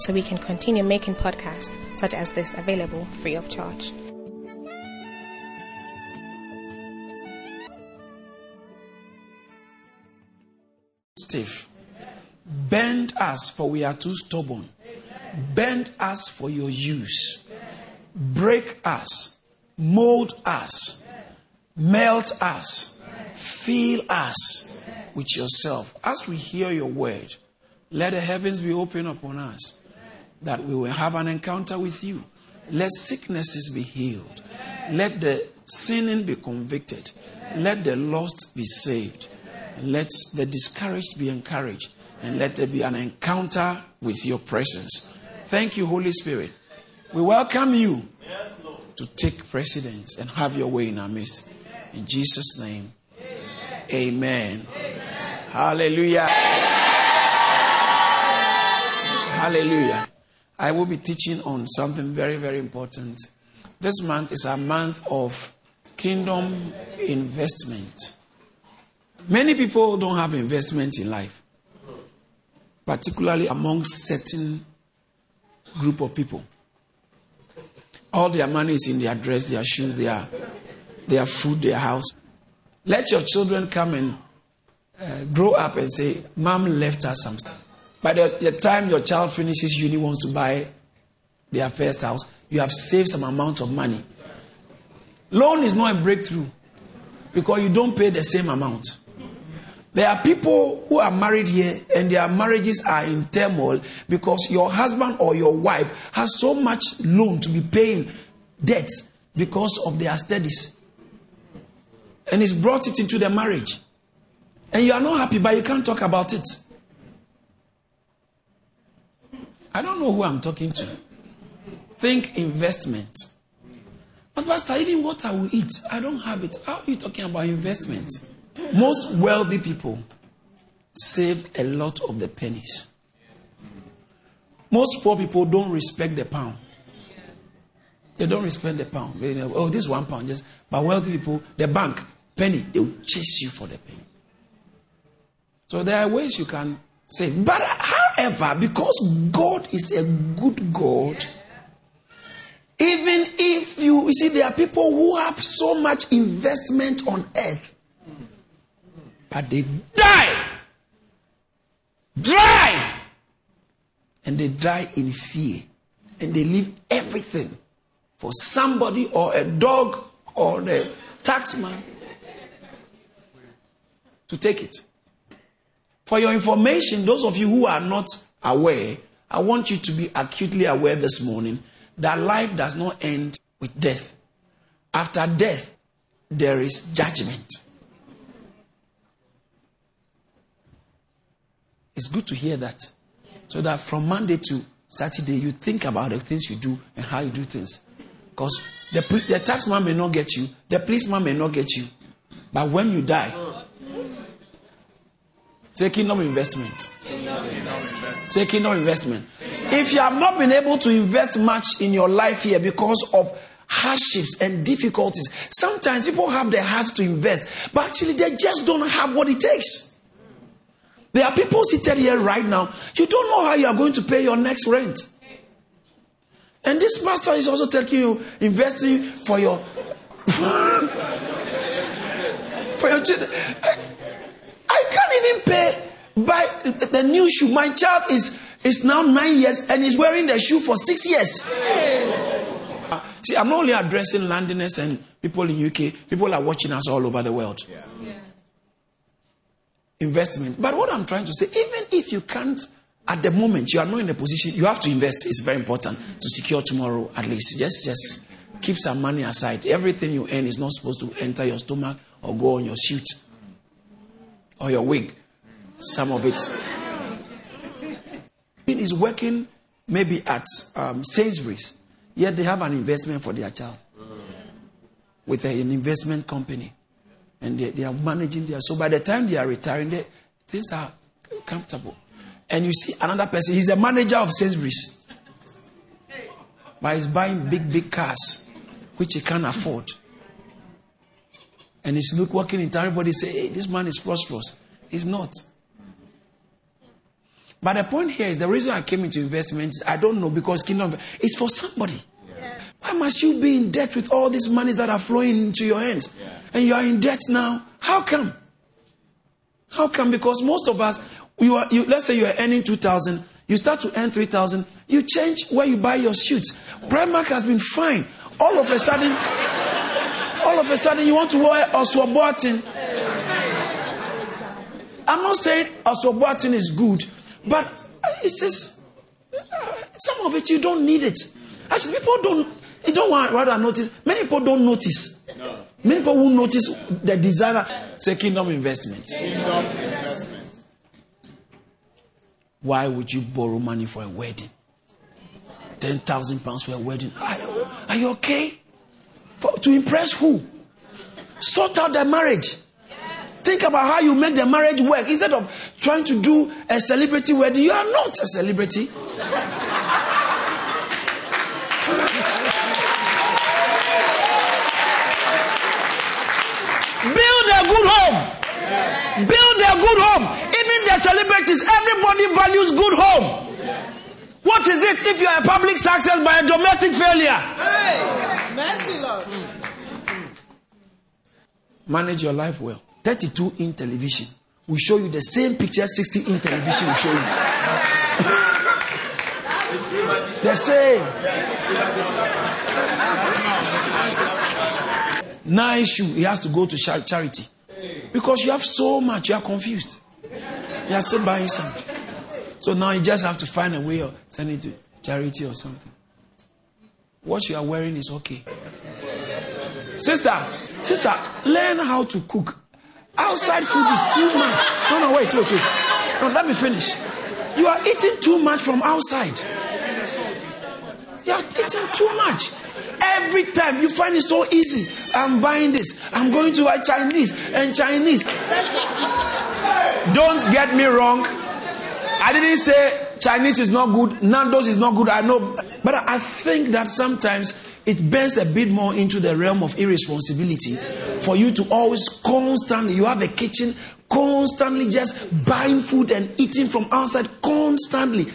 so we can continue making podcasts such as this available free of charge. Stiff. Bend us, for we are too stubborn. Bend us for your use. Break us. Mold us. Melt us. Fill us with yourself. As we hear your word, let the heavens be open upon us that we will have an encounter with you. Let sicknesses be healed. Let the sinning be convicted. Let the lost be saved. Let the discouraged be encouraged. And let there be an encounter with your presence. Thank you, Holy Spirit. We welcome you to take precedence and have your way in our midst. In Jesus' name, amen. amen. Hallelujah. Hallelujah. I will be teaching on something very, very important. This month is a month of kingdom investment. Many people don't have investment in life, particularly among certain group of people. All their money is in their dress, their shoes, their, their food, their house. Let your children come and uh, grow up and say, Mom left us some stuff. By the, the time your child finishes uni, wants to buy their first house, you have saved some amount of money. Loan is not a breakthrough because you don't pay the same amount. There are people who are married here and their marriages are in turmoil because your husband or your wife has so much loan to be paying debts because of their studies. And it's brought it into the marriage. And you are not happy, but you can't talk about it. I don't know who I'm talking to. Think investment. But, Pastor, even what I will eat, I don't have it. How are you talking about investment? Most wealthy people save a lot of the pennies. Most poor people don't respect the pound. They don't respect the pound. Oh, this one pound. Just, but wealthy people, the bank, penny, they will chase you for the penny. So there are ways you can save. But however, because God is a good God, even if you, you see, there are people who have so much investment on earth, but they die. Dry. And they die in fear. And they leave everything for somebody or a dog or the taxman to take it. For your information, those of you who are not aware, I want you to be acutely aware this morning that life does not end with death. After death, there is judgment. It's good to hear that. So that from Monday to Saturday, you think about the things you do and how you do things. Because the, the tax man may not get you, the policeman may not get you. But when you die, say kingdom investment. Kingdom investment. Say kingdom investment. If you have not been able to invest much in your life here because of hardships and difficulties, sometimes people have the heart to invest, but actually they just don't have what it takes. There are people seated here right now. You don't know how you are going to pay your next rent. And this pastor is also telling you investing for your for your children. Can't even pay buy the new shoe. My child is is now nine years and he's wearing the shoe for six years. See, I'm not only addressing Londoners and people in UK. People are watching us all over the world. Yeah investment. But what I'm trying to say, even if you can't, at the moment, you are not in a position, you have to invest. It's very important to secure tomorrow at least. Just, just keep some money aside. Everything you earn is not supposed to enter your stomach or go on your suit or your wig. Some of it. Is working maybe at um, Sainsbury's. Yet they have an investment for their child with an investment company. And they, they are managing their. So by the time they are retiring, they, things are comfortable. And you see another person, he's the manager of Sainsbury's. But he's buying big, big cars, which he can't afford. And he's look working in town, everybody say, hey, this man is prosperous. He's not. But the point here is the reason I came into investment is I don't know because kingdom it's for somebody. Yeah. Why must you be in debt with all these monies that are flowing into your hands? Yeah. And you are in debt now. How come? How come? Because most of us, you are, you, let's say you are earning 2,000, you start to earn 3,000, you change where you buy your suits. Primark has been fine. All of a sudden, all of a sudden you want to wear Ozwald Boateng. I'm not saying Ozwald Boateng is good, but it's just some of it you don't need it. Actually, people don't. You don't want rather notice. Many people don't notice. No. Many people who notice the designer say kingdom investment. Kingdom investment. Why would you borrow money for a wedding? Ten thousand pounds for a wedding. Are, are you okay? For, to impress who? Sort out the marriage. Think about how you make the marriage work instead of trying to do a celebrity wedding. You are not a celebrity. Build a good home. Build a good home. Even the celebrities, everybody values good home. What is it if you are a public success by a domestic failure? Hey, mercy, Lord. Manage your life well. 32 in television will show you the same picture 60 in television will show you. the same. Nine shoe, he has to go to charity. Because you have so much, you are confused. You are still buying something. So now you just have to find a way of sending it to charity or something. What you are wearing is okay. Sister, sister, learn how to cook. Outside food is too much. No, no, wait, wait, wait. No, let me finish. You are eating too much from outside. You are eating too much. Every time you find it so easy. I'm buying this. I'm going to buy Chinese and Chinese. Don't get me wrong. I didn't say Chinese is not good, Nando's is not good. I know. But I think that sometimes it bends a bit more into the realm of irresponsibility for you to always constantly, you have a kitchen, constantly just buying food and eating from outside constantly.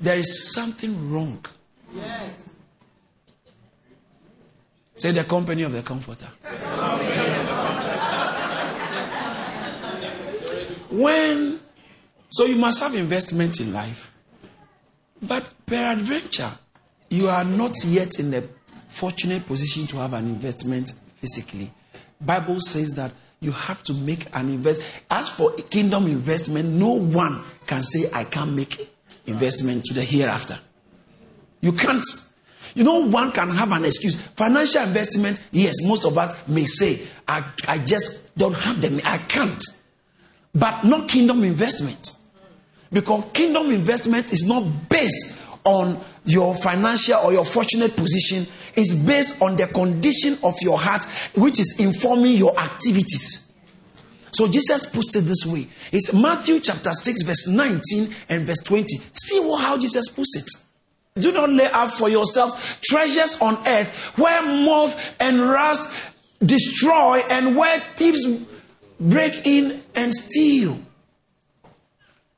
There is something wrong. Yes. Say the company of the comforter. when, so you must have investment in life. But peradventure, you are not yet in the fortunate position to have an investment physically. Bible says that you have to make an invest. As for kingdom investment, no one can say I can't make investment to the hereafter. You can't. You know, one can have an excuse. Financial investment, yes, most of us may say, I, I just don't have them. I can't. But not kingdom investment. Because kingdom investment is not based on your financial or your fortunate position. It's based on the condition of your heart, which is informing your activities. So Jesus puts it this way. It's Matthew chapter 6, verse 19 and verse 20. See how Jesus puts it. Do not lay up for yourselves treasures on earth where moth and rust destroy and where thieves break in and steal.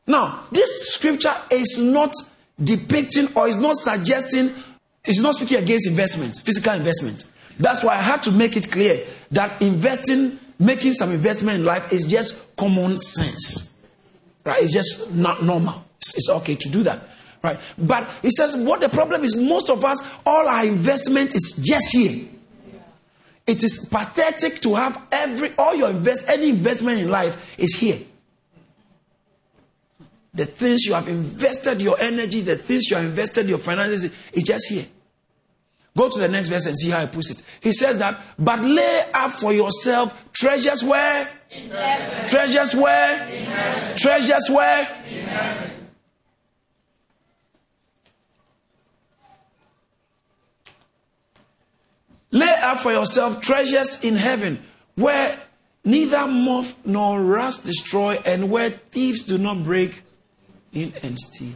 Now, this scripture is not depicting or is not suggesting, it's not speaking against investment, physical investment. That's why I had to make it clear that investing, making some investment in life is just common sense. Right? It's just not normal. It's, it's okay to do that. Right? But he says what the problem is most of us, all our investment is just here. It is pathetic to have every all your invest any investment in life is here. The things you have invested your energy, the things you have invested your finances is just here. Go to the next verse and see how he puts it. He says that, but lay up for yourself treasures where? Treasures where? Treasures where? Lay up for yourself treasures in heaven, where neither moth nor rust destroy, and where thieves do not break in and steal.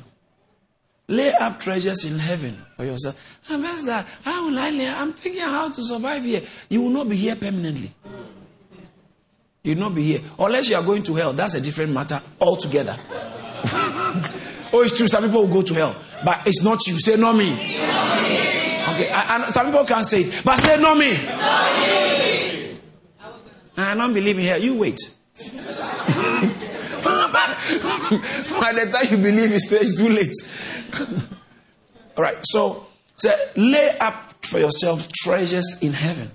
Lay up treasures in heaven for yourself. And ah, that? how will I lay? I'm thinking how to survive here. You will not be here permanently. You will not be here. Unless you are going to hell. That's a different matter altogether. oh, it's true. Some people will go to hell. But it's not you. Say, not me. Okay. And some people can say, it. but say, not me. I don't believe in here. You wait. By the time you believe it's too late. All right. So, say, lay up for yourself treasures in heaven.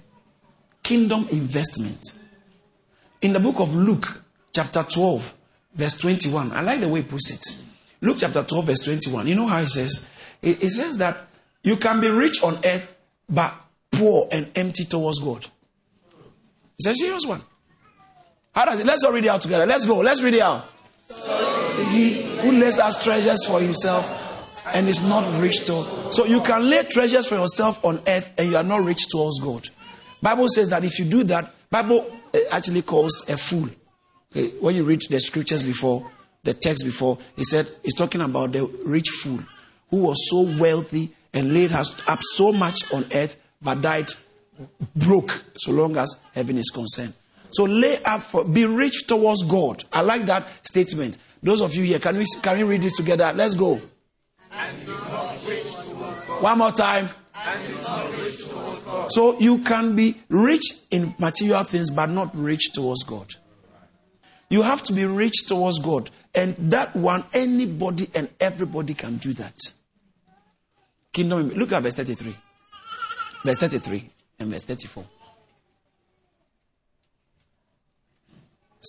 Kingdom investment. In the book of Luke, chapter 12, verse 21, I like the way he puts it. Luke chapter 12, verse 21. You know how it says? It, it says that you can be rich on earth, but poor and empty towards God. It's a serious one. How does it? Let's all read it out together. Let's go. Let's read it out. He who lays out treasures for himself and is not rich to. So you can lay treasures for yourself on earth and you are not rich towards God. Bible says that if you do that, Bible eh, actually calls a fool. Okay, when you read the scriptures before, the text before, he said he's talking about the rich fool who was so wealthy and laid up so much on earth but died broke so long as heaven is concerned. So lay up for be rich towards God. I like that statement. Those of you here, can we can we read this together? Let's go. One more time. So you can be rich in material things, but not rich towards God. You have to be rich towards God. And that one, anybody and everybody can do that. Kingdom. Look at verse 33. Verse 33 and verse 34.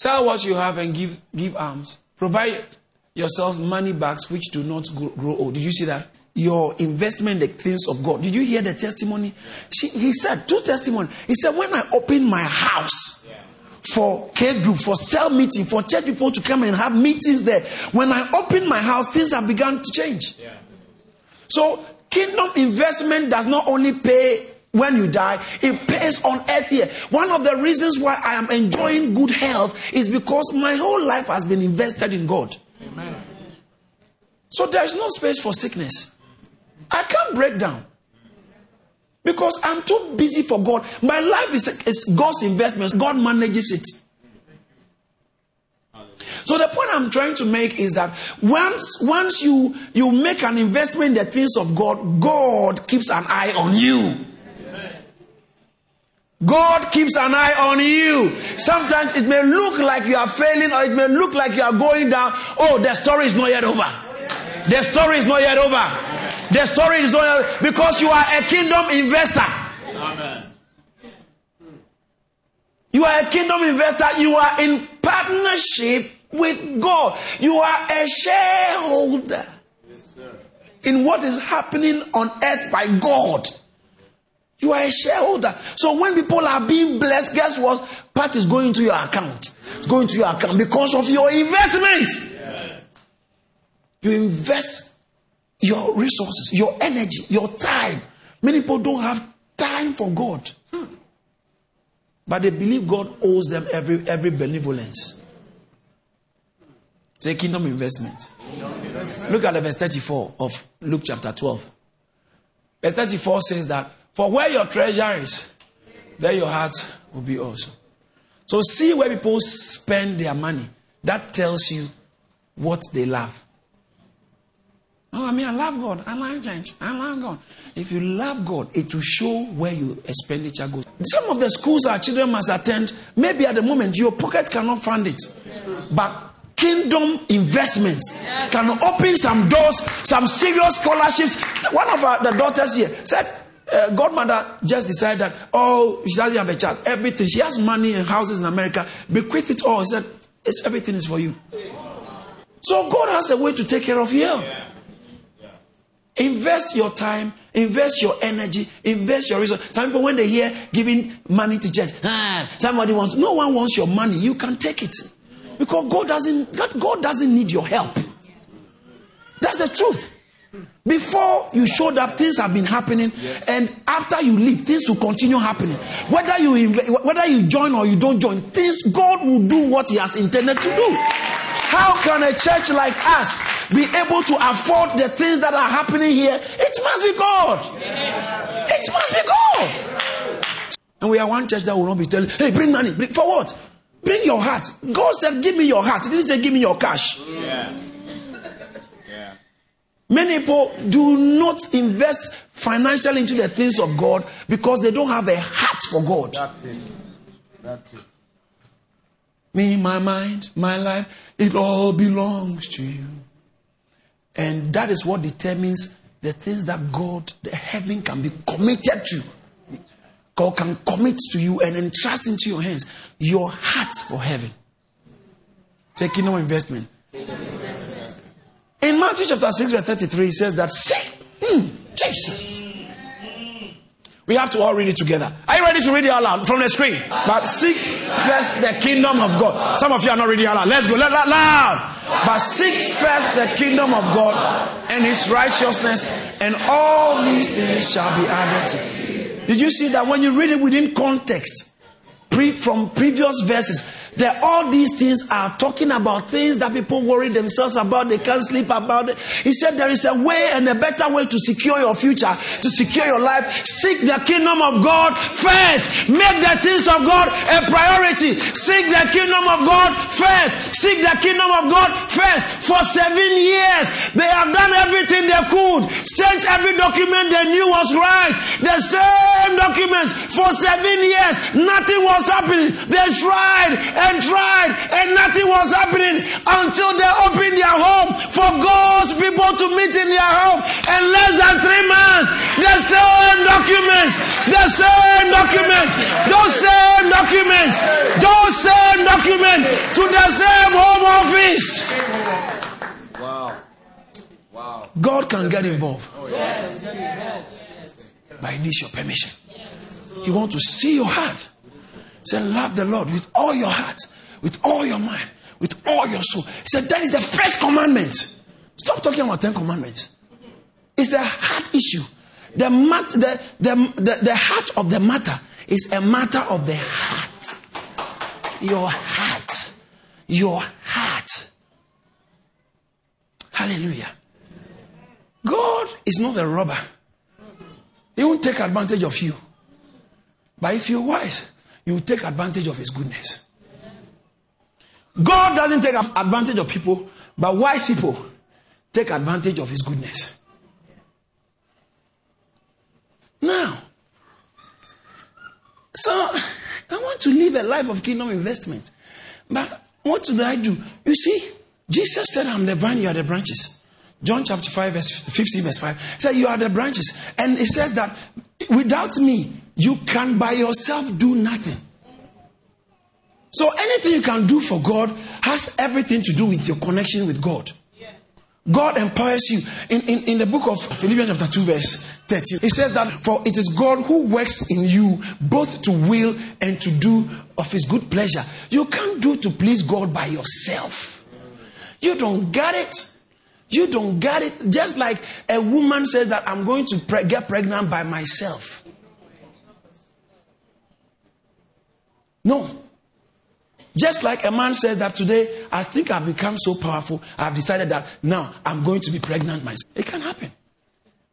Sell what you have and give, give alms. Provide yourselves money bags which do not grow old. Did you see that? Your investment the things of God. Did you hear the testimony? She, he said, two testimony. He said, when I opened my house for care group, for cell meeting, for church people to come and have meetings there, when I opened my house, things have begun to change. Yeah. So, kingdom investment does not only pay when you die, it pays on earth here. One of the reasons why I am enjoying good health is because my whole life has been invested in God. Amen. So there is no space for sickness. I can't break down because I'm too busy for God. My life is, is God's investment, God manages it. So the point I'm trying to make is that once once you you make an investment in the things of God, God keeps an eye on you. God keeps an eye on you. Sometimes it may look like you are failing or it may look like you are going down. Oh, the story is not yet over. The story is not yet over. The story is not yet because you are a kingdom investor. Amen. You are a kingdom investor. You are in partnership with God. You are a shareholder yes, in what is happening on earth by God. You are a shareholder. So when people are being blessed, guess what? Part is going to your account. It's going to your account because of your investment. You invest your resources, your energy, your time. Many people don't have time for God. Hmm. But they believe God owes them every, every benevolence. Say kingdom investment. kingdom investment. Look at the verse 34 of Luke chapter 12. Verse 34 says that for where your treasure is, there your heart will be also. So see where people spend their money. That tells you what they love. Oh, I mean, I love God. I love change. I love God. If you love God, it will show where your expenditure goes. Some of the schools our children must attend, maybe at the moment your pocket cannot fund it. But kingdom investment can open some doors, some serious scholarships. One of our, the daughters here said, uh, godmother just decided that, oh, she doesn't have a child. Everything. She has money and houses in America. Bequeath it all. He said, it's, everything is for you. So God has a way to take care of you. Invest your time, invest your energy, invest your resources. Some people, when they hear giving money to church, ah, somebody wants, no one wants your money. You can take it. Because God doesn't, God doesn't need your help. That's the truth. Before you showed up, things have been happening, yes. and after you leave, things will continue happening. Whether you whether you join or you don't join, things God will do what He has intended to do. How can a church like us be able to afford the things that are happening here? It must be God. It must be God. And we are one church that will not be telling, "Hey, bring money bring, for what? Bring your heart." God said, "Give me your heart." He didn't say, "Give me your cash." Yeah. Many people do not invest financially into the things of God because they don't have a heart for God. That's it. That's it. Me, my mind, my life, it all belongs to you. And that is what determines the things that God, the heaven can be committed to. God can commit to you and entrust into your hands your heart for heaven. Taking no investment. In Matthew chapter 6, verse 33, he says that, say, hmm, Jesus. We have to all read it together. Are you ready to read it out loud from the screen? But seek first the kingdom of God. Some of you are not reading out loud. Let's go. Let, let, loud. But seek first the kingdom of God and his righteousness, and all these things shall be added to you. Did you see that when you read it within context, pre, from previous verses, that all these things are talking about things that people worry themselves about, they can't sleep about it. He said there is a way and a better way to secure your future, to secure your life. Seek the kingdom of God first. Make the things of God a priority. Seek the kingdom of God first. Seek the kingdom of God first. For seven years, they have done everything they could, sent every document they knew was right. The same documents for seven years, nothing was happening. They tried and tried and nothing was happening until they opened their home for God's people to meet in their home. And less than three months, the same documents, the same documents, those same documents, those same documents to the same home office. Wow. Wow. God can get involved. Oh, yes. But he needs your permission. He wants to see your heart. Say, love the Lord with all your heart, with all your mind, with all your soul. He said, that is the first commandment. Stop talking about Ten Commandments. It's a heart issue. The, mat, the, the, the, the heart of the matter is a matter of the heart. Your heart. Your heart. Hallelujah. God is not a robber. He won't take advantage of you. But if you're wise, you take advantage of his goodness. God doesn't take advantage of people, but wise people take advantage of his goodness. Now, so I want to live a life of kingdom investment. But what do I do? You see, Jesus said, I'm the vine, you are the branches. John chapter 5, verse 15, verse 5 said, You are the branches. And it says that without me, you can by yourself do nothing. So anything you can do for God has everything to do with your connection with God. God empowers you. In, in, in the book of Philippians chapter 2, verse 13, it says that for it is God who works in you both to will and to do of his good pleasure. You can't do to please God by yourself. You don't get it. You don't get it. Just like a woman says that I'm going to pre- get pregnant by myself. No. Just like a man says that today, I think I've become so powerful, I've decided that now I'm going to be pregnant myself. It can happen.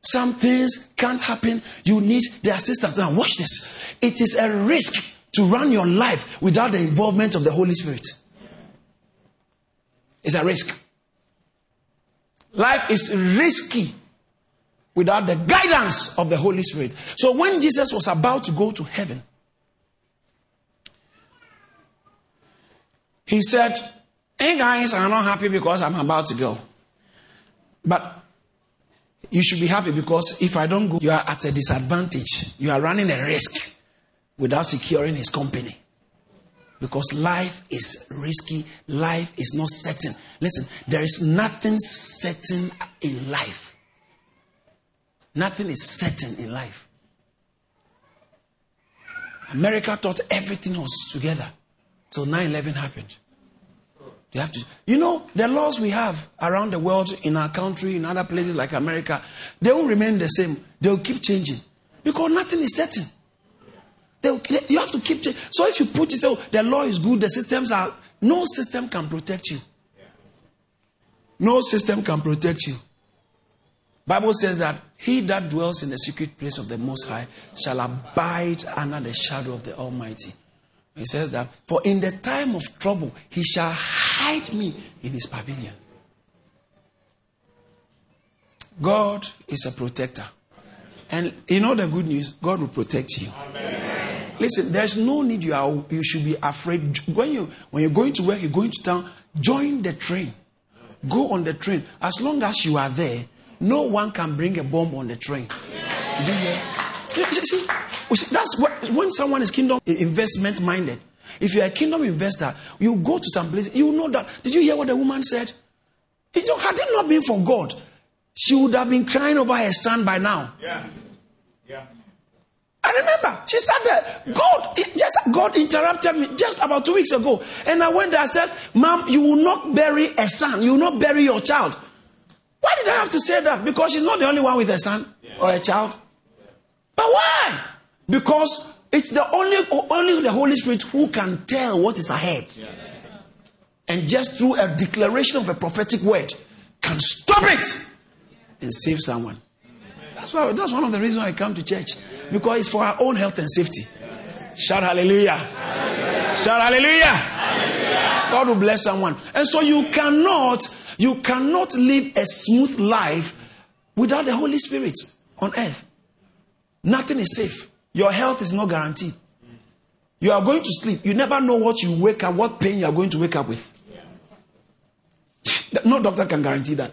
Some things can't happen. You need the assistance. Now, watch this. It is a risk to run your life without the involvement of the Holy Spirit. It's a risk. Life is risky without the guidance of the Holy Spirit. So, when Jesus was about to go to heaven, He said, Hey guys, I'm not happy because I'm about to go. But you should be happy because if I don't go, you are at a disadvantage. You are running a risk without securing his company. Because life is risky, life is not certain. Listen, there is nothing certain in life. Nothing is certain in life. America thought everything was together. So 9 11 happened. You have to. You know, the laws we have around the world, in our country, in other places like America, they won't remain the same. They'll keep changing because nothing is certain. They'll, you have to keep changing. So if you put it, so the law is good, the systems are. No system can protect you. No system can protect you. Bible says that he that dwells in the secret place of the Most High shall abide under the shadow of the Almighty. He says that, for in the time of trouble, he shall hide me in his pavilion. God is a protector. And you know the good news? God will protect you. Amen. Listen, there's no need you, are, you should be afraid. When, you, when you're going to work, you're going to town, join the train. Go on the train. As long as you are there, no one can bring a bomb on the train. Do you see, see, that's what, when someone is kingdom investment minded. If you're a kingdom investor, you go to some place, you know that. Did you hear what the woman said? It, had it not been for God, she would have been crying over her son by now. Yeah. Yeah. I remember she said that God just God interrupted me just about two weeks ago, and I went there. I said, "Mom, you will not bury a son. You will not bury your child." Why did I have to say that? Because she's not the only one with a son or a child. But why? Because it's the only, only the Holy Spirit who can tell what is ahead. And just through a declaration of a prophetic word can stop it and save someone. That's why that's one of the reasons I come to church. Because it's for our own health and safety. Shout hallelujah. hallelujah. Shout hallelujah. hallelujah. God will bless someone. And so you cannot, you cannot live a smooth life without the Holy Spirit on earth. Nothing is safe. Your health is not guaranteed. You are going to sleep. You never know what you wake up, what pain you are going to wake up with. No doctor can guarantee that.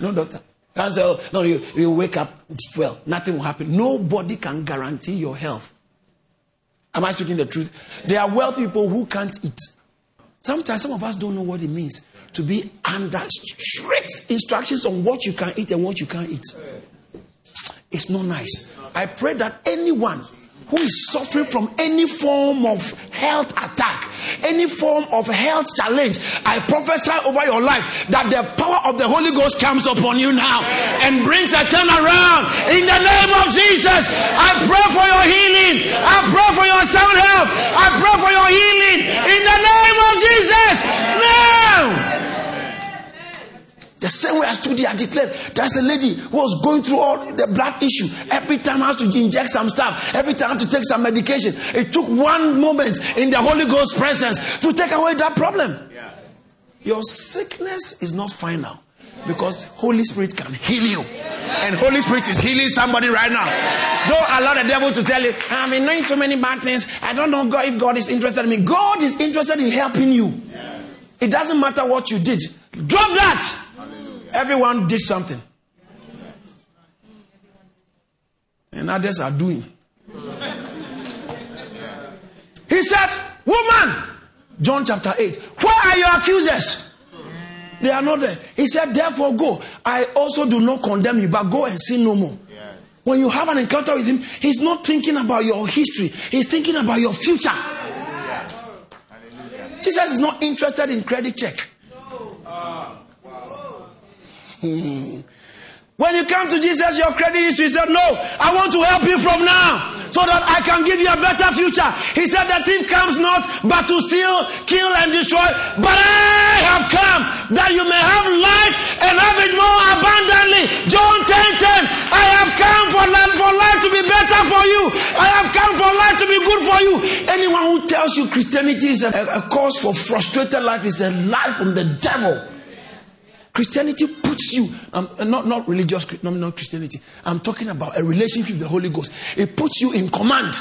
No doctor. Can't say, oh, no, you, you wake up it's well, nothing will happen. Nobody can guarantee your health. Am I speaking the truth? There are wealthy people who can't eat. Sometimes some of us don't know what it means to be under strict instructions on what you can eat and what you can't eat. It's not nice. I pray that anyone who is suffering from any form of health attack, any form of health challenge, I prophesy over your life that the power of the Holy Ghost comes upon you now and brings a turnaround. In the name of Jesus, I pray for your healing. I pray for your sound health. I pray for your healing. In the name of Jesus, now. The same way I stood here, I declared there's a lady who was going through all the blood issue. Every time I had to inject some stuff, every time I had to take some medication. It took one moment in the Holy Ghost presence to take away that problem. Yeah. Your sickness is not final because Holy Spirit can heal you. And Holy Spirit is healing somebody right now. Don't allow the devil to tell you, I've been doing so many bad things. I don't know God, if God is interested in me. God is interested in helping you. It doesn't matter what you did. Drop that. Everyone did something. And others are doing. He said, Woman, John chapter 8, where are your accusers? They are not there. He said, Therefore, go. I also do not condemn you, but go and sin no more. When you have an encounter with him, he's not thinking about your history, he's thinking about your future. Jesus is not interested in credit check. Uh, Hmm. When you come to Jesus, your credit history said, No, I want to help you from now so that I can give you a better future. He said, The thief comes not but to steal, kill, and destroy. But I have come that you may have life and have it more abundantly. John 10 10. I have come for life, for life to be better for you. I have come for life to be good for you. Anyone who tells you Christianity is a, a cause for frustrated life is a lie from the devil. Christianity puts you, um, not, not religious, not, not Christianity. I'm talking about a relationship with the Holy Ghost. It puts you in command.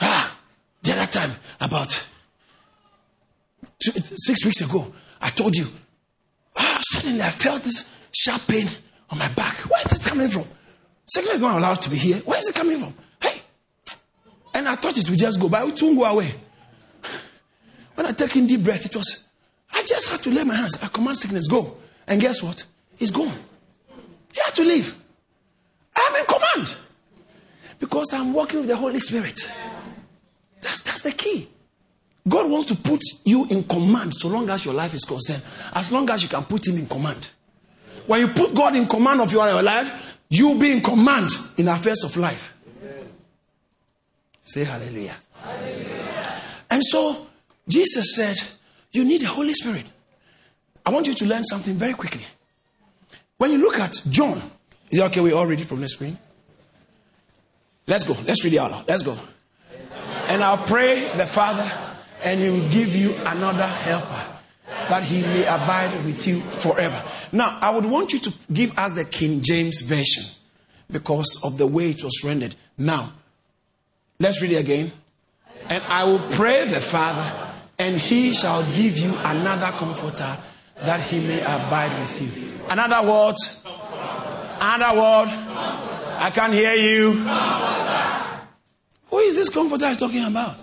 Ah, the other time, about two, six weeks ago, I told you, ah, suddenly I felt this sharp pain on my back. Where is this coming from? Sickness is not allowed to be here. Where is it coming from? Hey! And I thought it would just go, but it won't go away. When I take in deep breath, it was just had to lay my hands. I command sickness, go. And guess what? It's gone. He had to leave. I'm in command. Because I'm working with the Holy Spirit. That's, that's the key. God wants to put you in command so long as your life is concerned. As long as you can put Him in command. When you put God in command of your life, you'll be in command in affairs of life. Say hallelujah. hallelujah. And so Jesus said, You need the Holy Spirit. I want you to learn something very quickly. When you look at John, is it okay? We're all ready from the screen? Let's go. Let's read it out. Let's go. And I'll pray the Father, and He will give you another helper that He may abide with you forever. Now, I would want you to give us the King James Version because of the way it was rendered. Now, let's read it again. And I will pray the Father, and He shall give you another comforter that He may abide with you. Another word. Another word. I can't hear you. Who is this comforter he's talking about?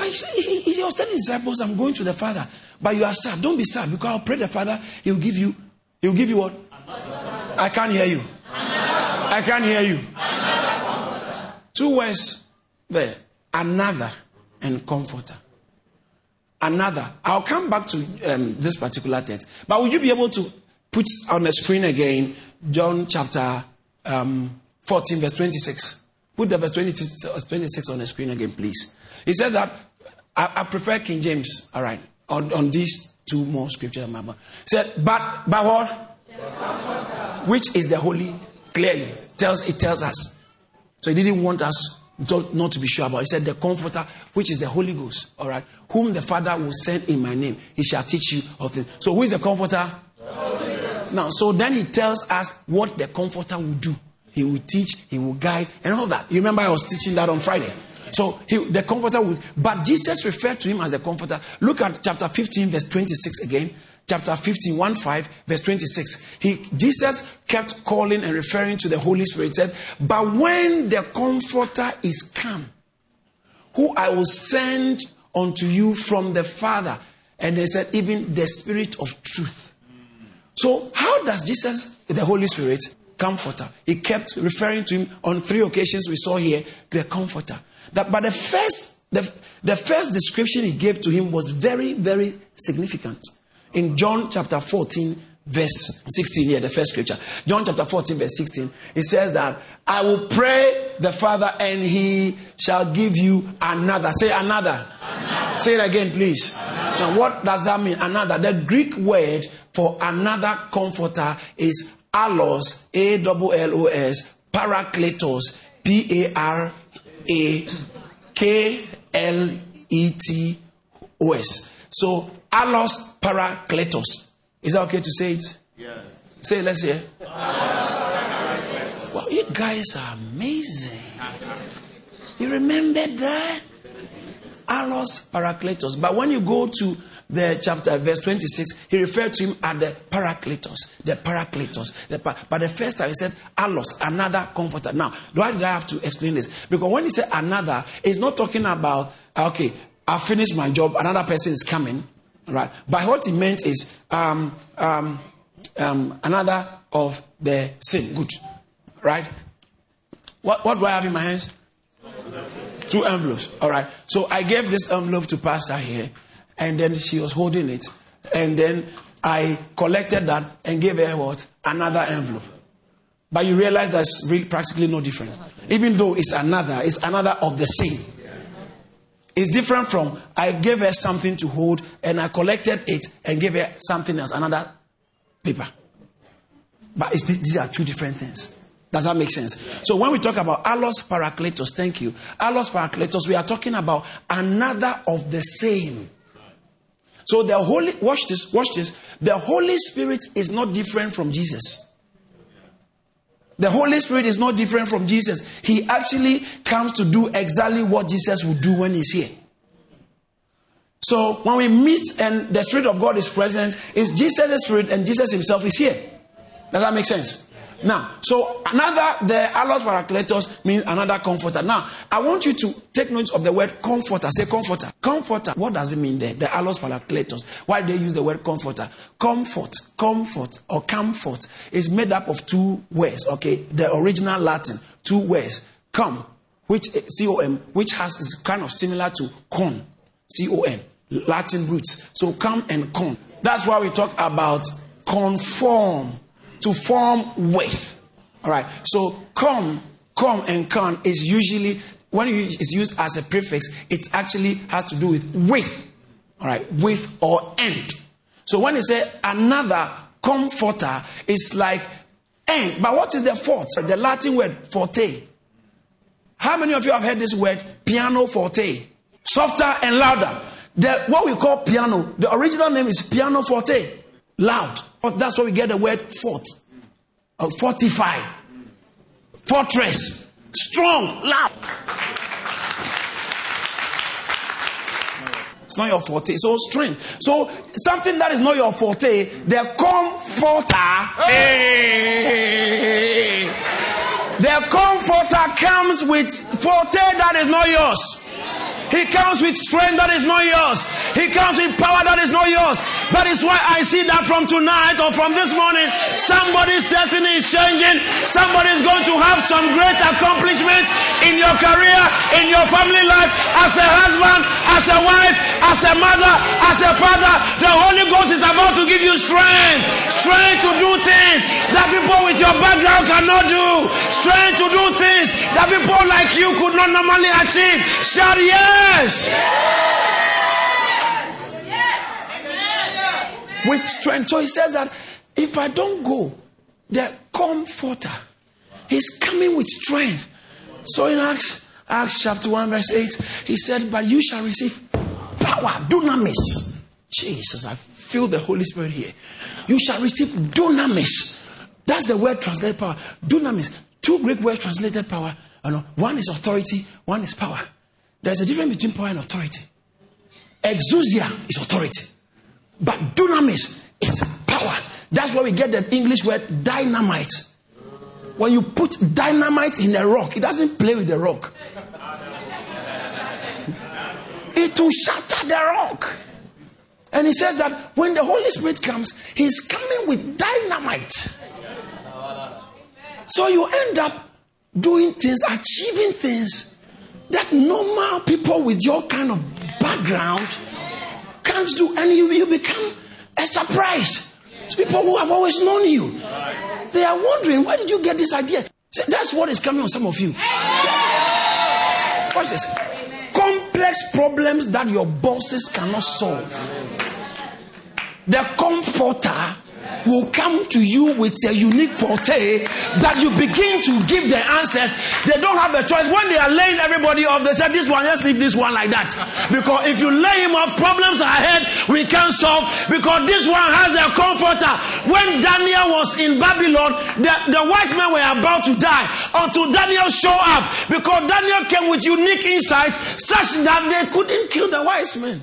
He, he was telling his disciples, I'm going to the Father. But you are sad. Don't be sad because I'll pray the Father. He'll give you, he'll give you what? I can't hear you. I can't hear you. Two words there. Another and comforter. Another. I'll come back to um, this particular text. But would you be able to put on the screen again John chapter um, 14, verse 26? Put the verse 26, 26 on the screen again, please. He said that I, I prefer King James. All right on, on these two more scriptures. Mama said, but but what? Which is the holy? Clearly tells it tells us. So he didn't want us to, not to be sure about. He said, the Comforter, which is the Holy Ghost. All right, whom the Father will send in my name, he shall teach you of things. So who is the Comforter? Now, so then he tells us what the Comforter will do. He will teach, he will guide, and all that. You remember I was teaching that on Friday. So he, the comforter would, but Jesus referred to him as the comforter. Look at chapter 15, verse 26 again. Chapter 15, 1 5, verse 26. He, Jesus kept calling and referring to the Holy Spirit. Said, But when the comforter is come, who I will send unto you from the Father, and they said, even the Spirit of truth. So, how does Jesus, the Holy Spirit, comforter? He kept referring to him on three occasions we saw here, the comforter. That, but the first, the, the first description he gave to him was very, very significant. In John chapter 14, verse 16, here, the first scripture. John chapter 14, verse 16, it says that I will pray the Father and he shall give you another. Say another. another. Say it again, please. Another. Now, what does that mean? Another. The Greek word for another comforter is allos, A L L O S, parakletos, P A R a K L E T O S. So, Allos Parakletos. Is that okay to say it? Yes. Say it, let's hear. Well, you guys are amazing. You remember that? Allos Parakletos. But when you go to the chapter, verse 26, he referred to him as the Parakletos. The Parakletos. The par- but the first time he said, Allos, another comforter. Now, why did I have to explain this? Because when he said another, he's not talking about, okay, I finished my job, another person is coming. Right? But what he meant is um, um, um, another of the same. Good. Right? What, what do I have in my hands? Two envelopes. All right. So I gave this envelope to Pastor here and then she was holding it. And then I collected that and gave her what? Another envelope. But you realize that's really practically no different. Even though it's another, it's another of the same. It's different from I gave her something to hold and I collected it and gave her something else, another paper. But these are two different things. Does that make sense? So when we talk about allos parakletos, thank you. Allos parakletos, we are talking about another of the same. So the Holy, watch this, watch this. The Holy Spirit is not different from Jesus. The Holy Spirit is not different from Jesus. He actually comes to do exactly what Jesus would do when he's here. So when we meet and the Spirit of God is present, it's Jesus' Spirit and Jesus Himself is here. Does that make sense? Now, so another, the allos parakletos means another comforter. Now, I want you to take note of the word comforter. Say comforter. Comforter. What does it mean there? The allos parakletos. Why do they use the word comforter? Comfort, comfort, or comfort is made up of two words. Okay, the original Latin, two words. Come, which C O M, which has is kind of similar to con. C O N. Latin roots. So come and come. That's why we talk about conform, to form with. All right. So come, come, and come is usually when it's used as a prefix, it actually has to do with with. All right, with or end. So when you say another comforter, it's like end. But what is the fourth? The Latin word forte. How many of you have heard this word piano forte? Softer and louder. The, what we call piano, the original name is piano forte. Loud. That's where we get the word fort. Uh, fortify. Fortress. Strong. Loud. It's not your forte. So strength. So something that is not your forte, the comforter. Hey, the comforter comes with forte that is not yours. He comes with strength that is not yours. He comes with power that is not yours. That is why I see that from tonight or from this morning, somebody's destiny is changing. Somebody is going to have some great accomplishments in your career, in your family life, as a husband, as a wife, as a mother, as a father. The Holy Ghost is about to give you strength. Strength to do things that people with your background cannot do. Strength to do things that people like you could not normally achieve. Shout yes. Yes. With strength. So he says that if I don't go, the comforter, he's coming with strength. So in Acts, Acts chapter 1, verse 8, he said, But you shall receive power, dunamis. Jesus, I feel the Holy Spirit here. You shall receive dunamis. That's the word translated power. Dunamis. Two Greek words translated power. One is authority, one is power. There's a difference between power and authority. Exousia is authority, but dunamis is power. That's where we get the English word dynamite. When you put dynamite in a rock, it doesn't play with the rock. It will shatter the rock. And he says that when the Holy Spirit comes, he's coming with dynamite. So you end up doing things, achieving things that normal people with your kind of background can't do, and you, you become a surprise to people who have always known you. They are wondering, where did you get this idea? See, that's what is coming on some of you. Watch this. Complex problems that your bosses cannot solve. The comforter will come to you with a unique forte that you begin to give the answers. They don't have a choice. When they are laying everybody off, they say, This one, let's leave this one like that. Because if you lay him off, problems ahead we can't solve because this one has the comforter. When Daniel was in Babylon, the, the wise men were about to die until Daniel showed up because Daniel came with unique insight such that they couldn't kill the wise men.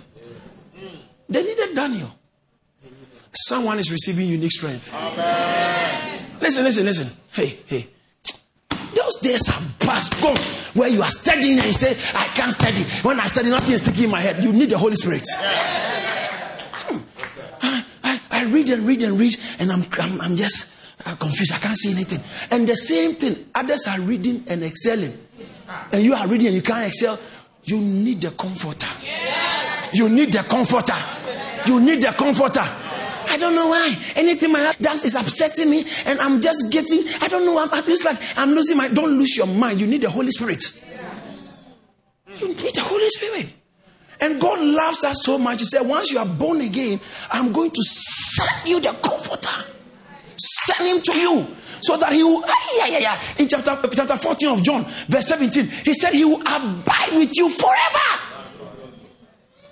They needed Daniel. Someone is receiving unique strength. Amen. Listen, listen, listen. Hey, hey. Those days are past gone where you are studying and you say, I can't study. When I study, nothing is sticking in my head. You need the Holy Spirit. Hmm. I, I, I, read and read and read, and I'm, I'm, I'm just I'm confused. I can't see anything. And the same thing, others are reading and excelling. And you are reading and you can't excel. You need the comforter. You need the comforter. You need the comforter. I don't know why. Anything my heart does is upsetting me, and I'm just getting, I don't know, I'm, just like, I'm losing my, don't lose your mind. You need the Holy Spirit. You need the Holy Spirit. And God loves us so much. He said, Once you are born again, I'm going to send you the comforter. Send him to you. So that he will, ah, yeah, yeah, yeah. In chapter, chapter 14 of John, verse 17, he said he will abide with you forever.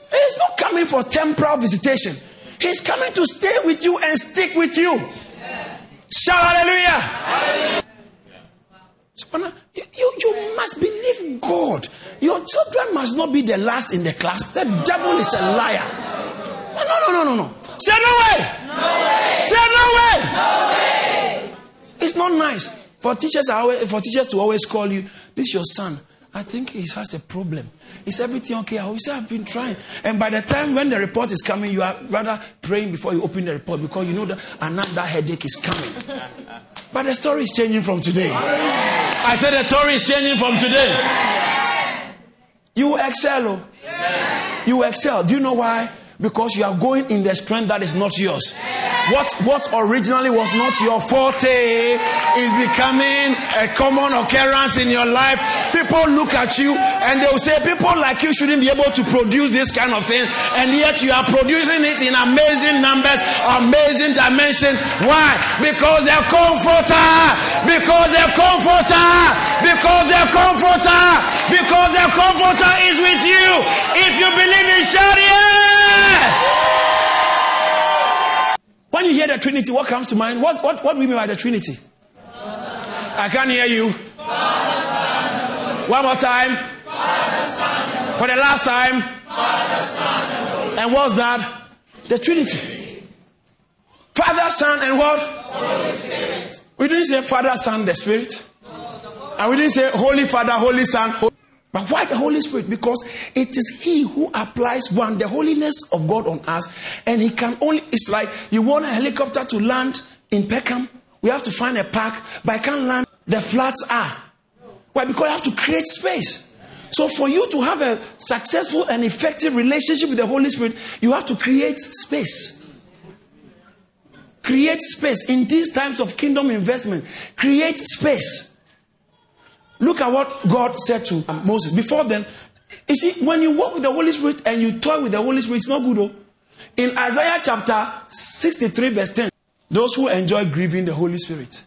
He's not coming for temporal visitation. He's coming to stay with you and stick with you. Yes. Shout hallelujah. hallelujah. So, you, you, you must believe God. Your children must not be the last in the class. The devil is a liar. No, no, no, no, no. Say no way. No way. Say no way. No way. It's not nice for teachers. For teachers to always call you. This is your son. I think he has a problem. Is everything okay? I will say, I've been trying. And by the time when the report is coming, you are rather praying before you open the report because you know that another headache is coming. But the story is changing from today. I said the story is changing from today. You excel. Oh. You excel. Do you know why? Because you are going in the strength that is not yours. What, what originally was not your forte is becoming a common occurrence in your life. People look at you and they will say, People like you shouldn't be able to produce this kind of thing, and yet you are producing it in amazing numbers, amazing dimension. Why? Because they're comforter, because they're comforter, because they're comforter, because their comforter is with you. If you believe in Sharia. When you hear the Trinity, what comes to mind? What's, what, what do we mean by the Trinity? I can't hear you. One more time. For the last time. And what's that? The Trinity. Father, Son, and what? Holy Spirit. We didn't say Father, Son, the Spirit. And we didn't say Holy Father, Holy Son. Holy but why the Holy Spirit? Because it is He who applies one, the holiness of God on us. And He can only, it's like you want a helicopter to land in Peckham, we have to find a park, but I can't land, the flats are. Why? Because you have to create space. So for you to have a successful and effective relationship with the Holy Spirit, you have to create space. Create space in these times of kingdom investment. Create space. Look at what God said to Moses. Before then, you see, when you walk with the Holy Spirit and you toy with the Holy Spirit, it's not good. Though. In Isaiah chapter 63, verse 10, those who enjoy grieving the Holy Spirit.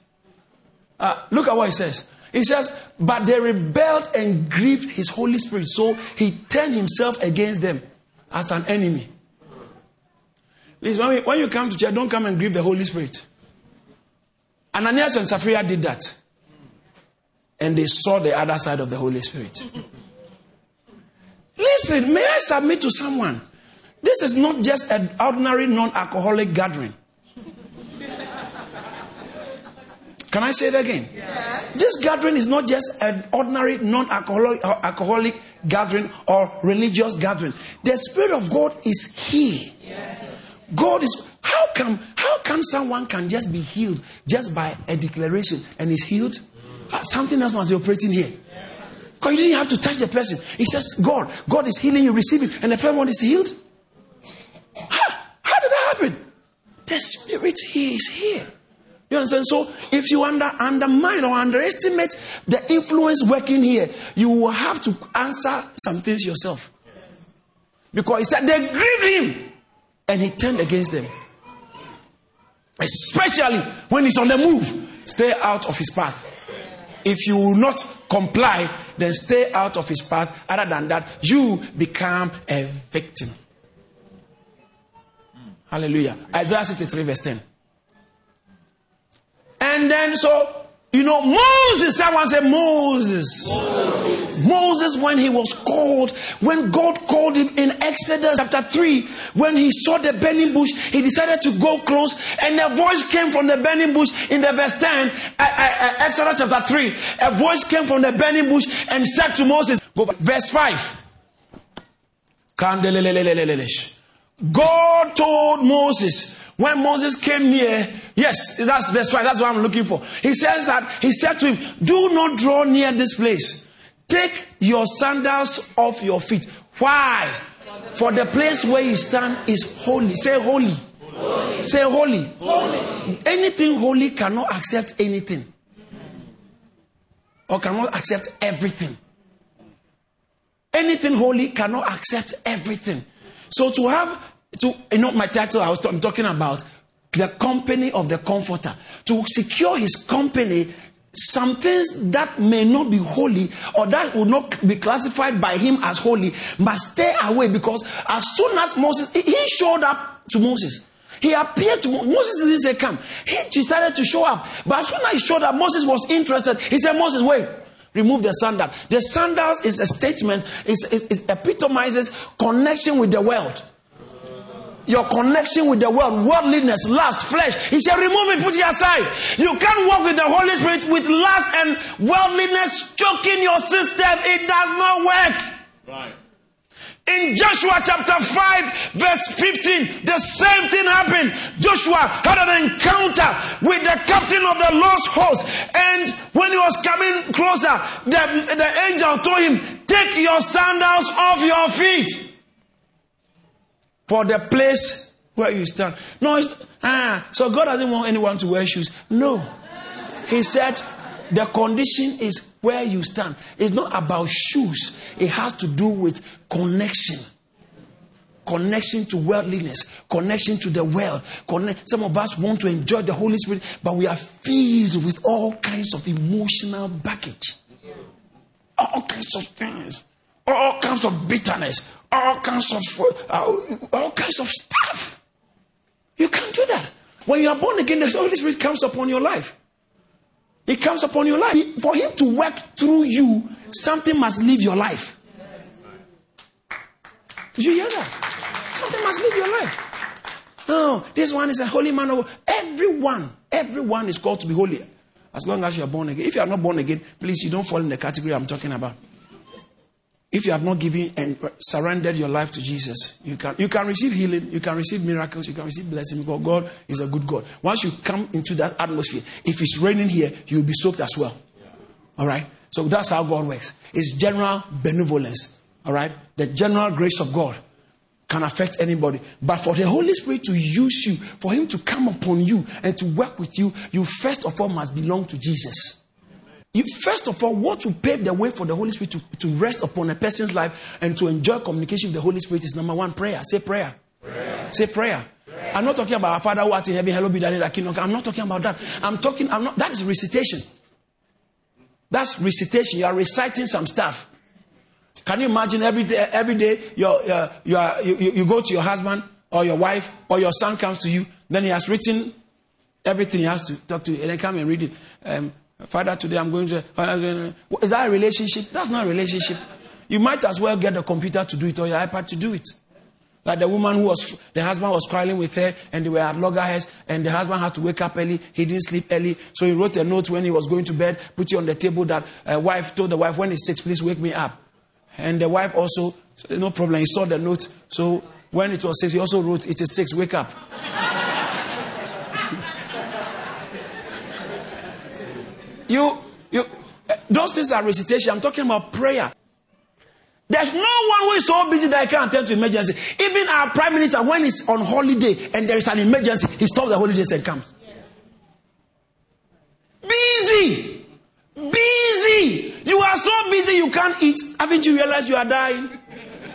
Uh, look at what he says. He says, But they rebelled and grieved his Holy Spirit, so he turned himself against them as an enemy. Listen, when, when you come to church, don't come and grieve the Holy Spirit. Ananias and Sapphira did that and they saw the other side of the Holy Spirit. Listen, may I submit to someone? This is not just an ordinary non alcoholic gathering. Can I say it again? Yes. This gathering is not just an ordinary non alcoholic uh, alcoholic gathering or religious gathering. The Spirit of God is here. Yes. God is how come how come someone can just be healed just by a declaration and is healed? Ah, something else must be operating here. Because you didn't have to touch the person. He says, God, God is healing you, receiving, and the person is healed. How, how did that happen? The spirit here is here. You understand? So if you under, undermine or underestimate the influence working here, you will have to answer some things yourself. Because he said they grieved him and he turned against them. Especially when he's on the move, stay out of his path. If you will not comply, then stay out of his path. Other than that, you become a victim. Hallelujah. Isaiah 63, verse 10. And then, so you know, Moses, someone said Moses. Moses. Moses, when he was called, when God called him in Exodus chapter 3, when he saw the burning bush, he decided to go close, and a voice came from the burning bush in the verse 10, uh, uh, uh, Exodus chapter 3. A voice came from the burning bush and said to Moses, go back, verse 5. God told Moses, when Moses came near, yes, that's that's 5, that's what I'm looking for. He says that, he said to him, Do not draw near this place. Take your sandals off your feet. Why? For the place where you stand is holy. Say holy. holy. Say holy. holy. Anything holy cannot accept anything. Or cannot accept everything. Anything holy cannot accept everything. So to have to you know my title I was I'm talking about the company of the comforter. To secure his company some things that may not be holy or that would not be classified by him as holy must stay away because as soon as Moses he showed up to Moses. He appeared to Moses didn't say come. He started to show up. But as soon as he showed up Moses was interested. He said Moses wait. Remove the sandal. The sandals is a statement it epitomizes connection with the world your connection with the world, worldliness, lust, flesh. He said, remove it, put it aside. You can't walk with the Holy Spirit with lust and worldliness choking your system. It does not work. Right. In Joshua chapter 5, verse 15, the same thing happened. Joshua had an encounter with the captain of the Lord's host. And when he was coming closer, the, the angel told him, Take your sandals off your feet. For the place where you stand. No, ah, so God doesn't want anyone to wear shoes. No. He said the condition is where you stand. It's not about shoes, it has to do with connection. Connection to worldliness, connection to the world. Connect. Some of us want to enjoy the Holy Spirit, but we are filled with all kinds of emotional baggage, all kinds of things, all kinds of bitterness, all kinds of uh, all kinds of stuff. You can't do that. When you are born again, the Holy Spirit comes upon your life. It comes upon your life. For Him to work through you, something must leave your life. Did you hear that? Something must leave your life. No, this one is a holy man. Everyone, everyone is called to be holy. As long as you are born again. If you are not born again, please, you don't fall in the category I'm talking about. If you have not given and surrendered your life to Jesus, you can, you can receive healing, you can receive miracles, you can receive blessing because God is a good God. Once you come into that atmosphere, if it's raining here, you'll be soaked as well. All right? So that's how God works. It's general benevolence. All right? The general grace of God can affect anybody. But for the Holy Spirit to use you, for Him to come upon you and to work with you, you first of all must belong to Jesus. You, first of all, what will pave the way for the Holy Spirit to, to rest upon a person's life and to enjoy communication with the Holy Spirit is number one, prayer. Say prayer. prayer. Say prayer. prayer. I'm not talking about our Father who art in heaven, hello be thy kingdom. I'm not talking about that. I'm talking, I'm not, that is recitation. That's recitation. You are reciting some stuff. Can you imagine every day, every day you're, uh, you, are, you, you go to your husband or your wife or your son comes to you, then he has written everything he has to talk to you, and then come and read it. Um, Father, today I'm going to. Uh, is that a relationship? That's not a relationship. You might as well get the computer to do it or your iPad to do it. Like the woman who was, the husband was quarreling with her and they were at loggerheads and the husband had to wake up early. He didn't sleep early. So he wrote a note when he was going to bed, put it on the table that a wife told the wife, when it's six, please wake me up. And the wife also, no problem, he saw the note. So when it was six, he also wrote, it is six, wake up. You, you, eh, those things are recitation. I'm talking about prayer. There's no one who is so busy that I can't attend to emergency. Even our prime minister, when he's on holiday and there is an emergency, he stops the holidays and comes. Busy, busy. You are so busy you can't eat. Haven't you realized you are dying?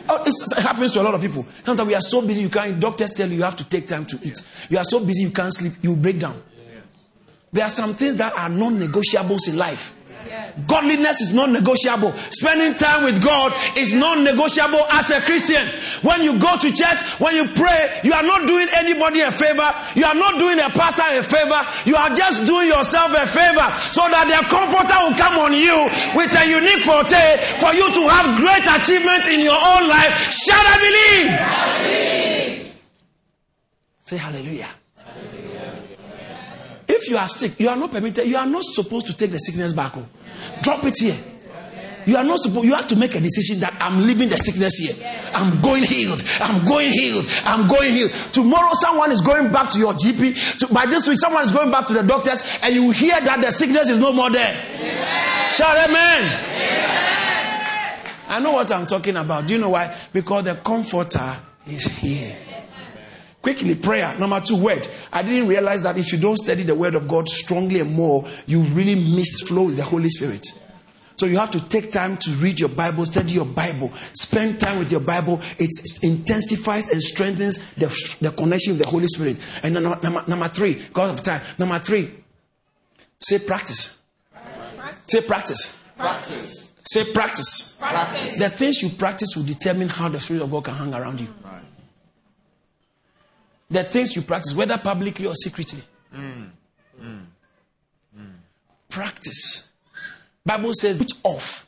Oh, it happens to a lot of people. Sometimes we are so busy you can't. Doctors tell you you have to take time to eat. You are so busy you can't sleep. You break down. There are some things that are non negotiables in life. Godliness is non negotiable. Spending time with God is non negotiable as a Christian. When you go to church, when you pray, you are not doing anybody a favor. You are not doing a pastor a favor. You are just doing yourself a favor so that the comforter will come on you with a unique forte for you to have great achievement in your own life. Shall I believe? I believe. Say hallelujah. If you are sick, you are not permitted, you are not supposed to take the sickness back home. Drop it here. You are not supposed, you have to make a decision that I'm leaving the sickness here. I'm going healed. I'm going healed. I'm going healed. Tomorrow, someone is going back to your GP. To, by this week, someone is going back to the doctors, and you hear that the sickness is no more there. Amen. Shout amen. I know what I'm talking about. Do you know why? Because the comforter is here. Quickly, prayer. Number two, word. I didn't realize that if you don't study the word of God strongly and more, you really miss flow with the Holy Spirit. So you have to take time to read your Bible, study your Bible, spend time with your Bible. It intensifies and strengthens the, the connection with the Holy Spirit. And then number, number three, because of time. Number three, say practice. practice. Say practice. Practice. Say practice. practice. The things you practice will determine how the Spirit of God can hang around you the things you practice, whether publicly or secretly. Mm. Mm. Mm. Practice. Bible says put off.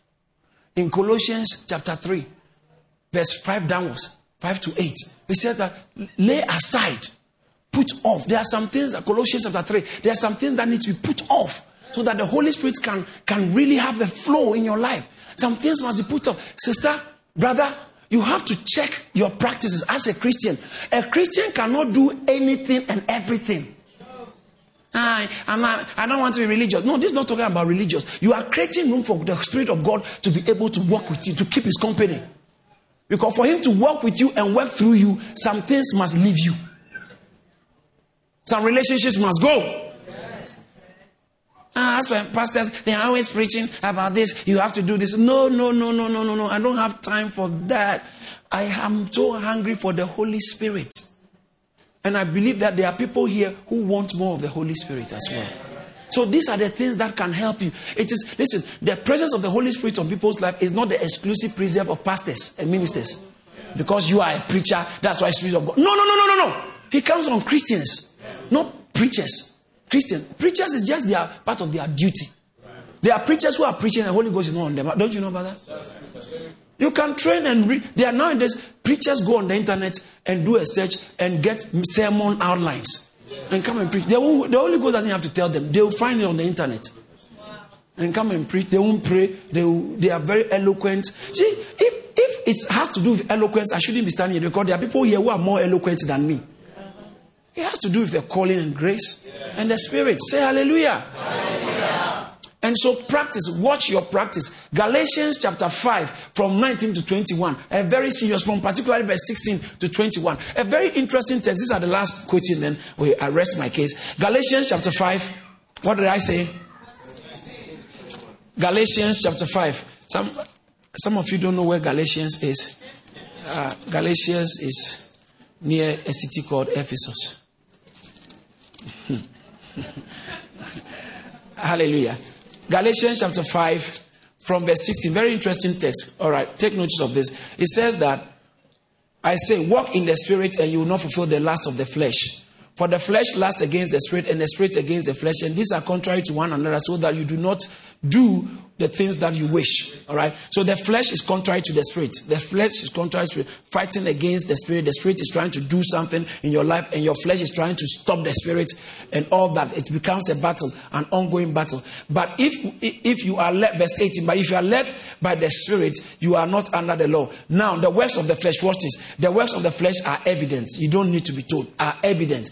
In Colossians chapter 3, verse 5 downwards, 5 to 8, he says that lay aside, put off. There are some things, that Colossians chapter 3, there are some things that need to be put off so that the Holy Spirit can, can really have a flow in your life. Some things must be put off. Sister, brother, you have to check your practices as a Christian. A Christian cannot do anything and everything. I, I'm not, I don't want to be religious. No, this is not talking about religious. You are creating room for the Spirit of God to be able to work with you, to keep His company. Because for him to work with you and work through you, some things must leave you. Some relationships must go. Ah, as for pastors, they are always preaching about this. You have to do this. No, no, no, no, no, no, no. I don't have time for that. I am so hungry for the Holy Spirit. And I believe that there are people here who want more of the Holy Spirit as well. So these are the things that can help you. It is, listen, the presence of the Holy Spirit on people's life is not the exclusive preserve of pastors and ministers. Because you are a preacher, that's why Spirit of God. No, no, no, no, no, no. He comes on Christians, not preachers. Christian preachers is just their part of their duty. There are preachers who are preaching and the Holy Ghost is not on them. Don't you know about that? You can train and read. There are nowadays preachers go on the internet and do a search and get sermon outlines and come and preach. They will, the Holy Ghost doesn't have to tell them. They will find it on the internet and come and preach. They won't pray. They, will, they are very eloquent. See, if, if it has to do with eloquence, I shouldn't be standing here because there are people here who are more eloquent than me. It has to do with the calling and grace and the Spirit. Say hallelujah. hallelujah. And so practice, watch your practice. Galatians chapter 5 from 19 to 21. A very serious from particularly verse 16 to 21. A very interesting text. These are the last quoting, then we arrest my case. Galatians chapter 5. What did I say? Galatians chapter 5. Some, some of you don't know where Galatians is. Uh, Galatians is near a city called Ephesus. Hallelujah. Galatians chapter 5 from verse 16. Very interesting text. All right, take notice of this. It says that I say, walk in the spirit and you will not fulfill the lust of the flesh. For the flesh lusts against the spirit and the spirit against the flesh, and these are contrary to one another, so that you do not do the things that you wish. All right. So the flesh is contrary to the spirit. The flesh is contrary to spirit, fighting against the spirit. The spirit is trying to do something in your life, and your flesh is trying to stop the spirit, and all that. It becomes a battle, an ongoing battle. But if if you are led, verse 18, but if you are led by the spirit, you are not under the law. Now the works of the flesh, watch this. The works of the flesh are evident. You don't need to be told. Are evident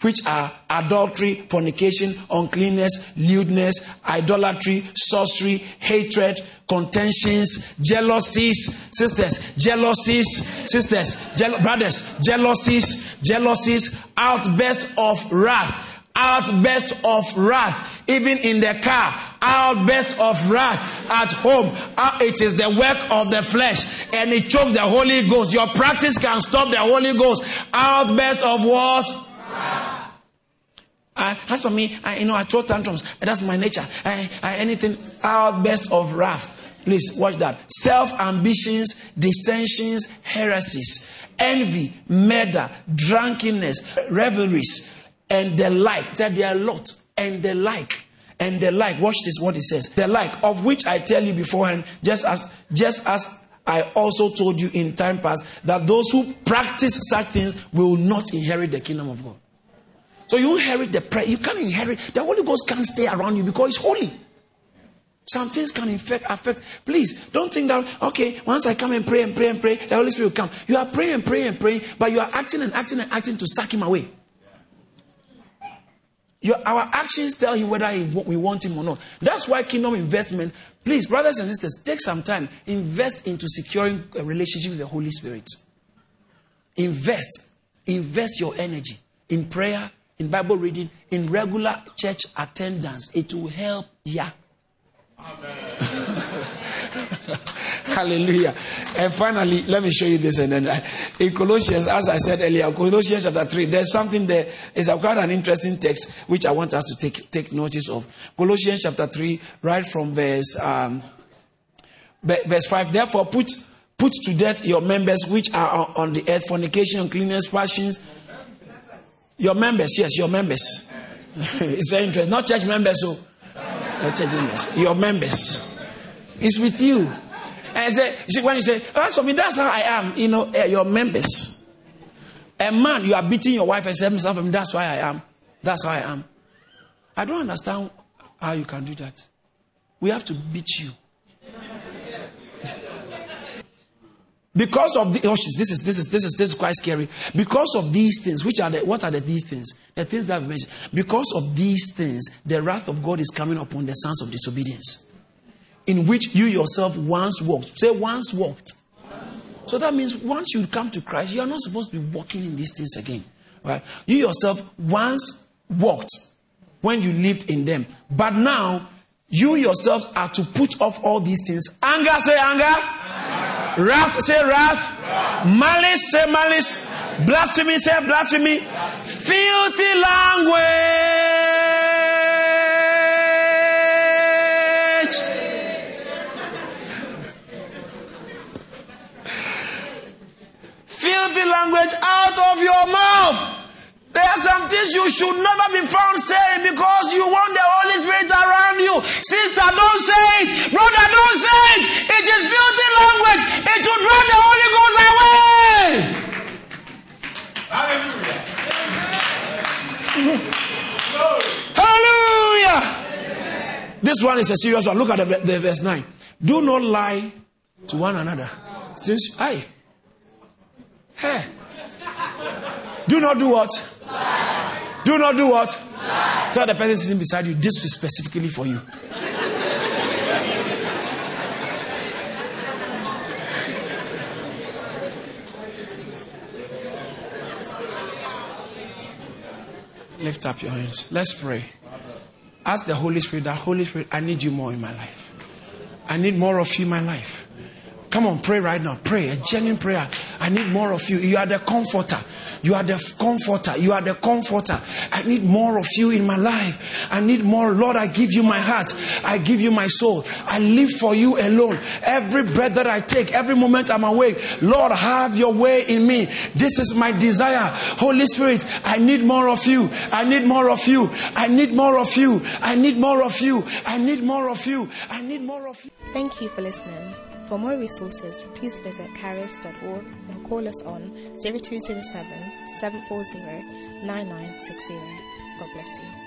which are adultery, fornication, uncleanness, lewdness, idolatry, sorcery, hatred, contentions, jealousies, sisters, jealousies, sisters, je- brothers, jealousies, jealousies, outburst of wrath, outburst of wrath, even in the car, outburst of wrath at home. It is the work of the flesh and it chokes the Holy Ghost. Your practice can stop the Holy Ghost. Outburst of what? Uh, as for me, I, you know, I throw tantrums. That's my nature. I, I, anything outburst of wrath. Please watch that. Self ambitions, dissensions, heresies, envy, murder, drunkenness, revelries, and the like. That there are a lot. And the like. And the like. Watch this. What it says. The like of which I tell you beforehand, just as just as I also told you in time past that those who practice such things will not inherit the kingdom of God. So you inherit the prayer. You can't inherit. The Holy Ghost can't stay around you because it's holy. Some things can infect, affect. Please don't think that, okay, once I come and pray and pray and pray, the Holy Spirit will come. You are praying and praying and praying, but you are acting and acting and acting to suck him away. Your, our actions tell him whether he, we want him or not. That's why kingdom investment, please, brothers and sisters, take some time. Invest into securing a relationship with the Holy Spirit. Invest. Invest your energy in prayer, in Bible reading, in regular church attendance. It will help ya. Hallelujah. And finally, let me show you this. And then in Colossians, as I said earlier, Colossians chapter 3, there's something there. It's quite an interesting text which I want us to take, take notice of. Colossians chapter 3, right from verse, um, verse 5. Therefore, put, put to death your members which are on the earth fornication, uncleanness, passions your members, yes, your members. it's very interesting. Not church members, so oh. not church members. Your members. It's with you. And you see, when you say, oh, that's for me, that's how I am, you know, uh, your members. A man, you are beating your wife and say, that's why I am. That's how I am. I don't understand how you can do that. We have to beat you. Because of the oh, this is this is this is this is quite scary. Because of these things, which are the what are the these things? The things that I've mentioned. Because of these things, the wrath of God is coming upon the sons of disobedience, in which you yourself once walked. Say once walked. So that means once you come to Christ, you are not supposed to be walking in these things again. Right? You yourself once walked when you lived in them. But now, you yourselves are to put off all these things. Anger, say anger. anger. Wrath, say wrath. wrath. Malice, say malice. Blasphemy, say blasphemy. Filthy language. Filthy language out of your mouth. There are some things you should never be found saying because you want the Holy Spirit around you. Sister, don't say it. Brother, don't say it. It is filthy language. It will draw the Holy Ghost away. Hallelujah. Hallelujah. This one is a serious one. Look at the, the verse 9. Do not lie to one another. Since I Hey. Do not do what? Do not do what? Tell the person sitting beside you, this is specifically for you. Lift up your hands. Let's pray. Ask the Holy Spirit, that Holy Spirit, I need you more in my life. I need more of you in my life. Come on, pray right now. Pray a genuine prayer. I need more of you. You are the comforter. You are the comforter. You are the comforter. I need more of you in my life. I need more. Lord, I give you my heart. I give you my soul. I live for you alone. Every breath that I take, every moment I'm awake, Lord, have your way in me. This is my desire. Holy Spirit, I need more of you. I need more of you. I need more of you. I need more of you. I need more of you. I need more of you. Thank you for listening. For more resources, please visit caris.org or call us on 0207 740 9960. God bless you.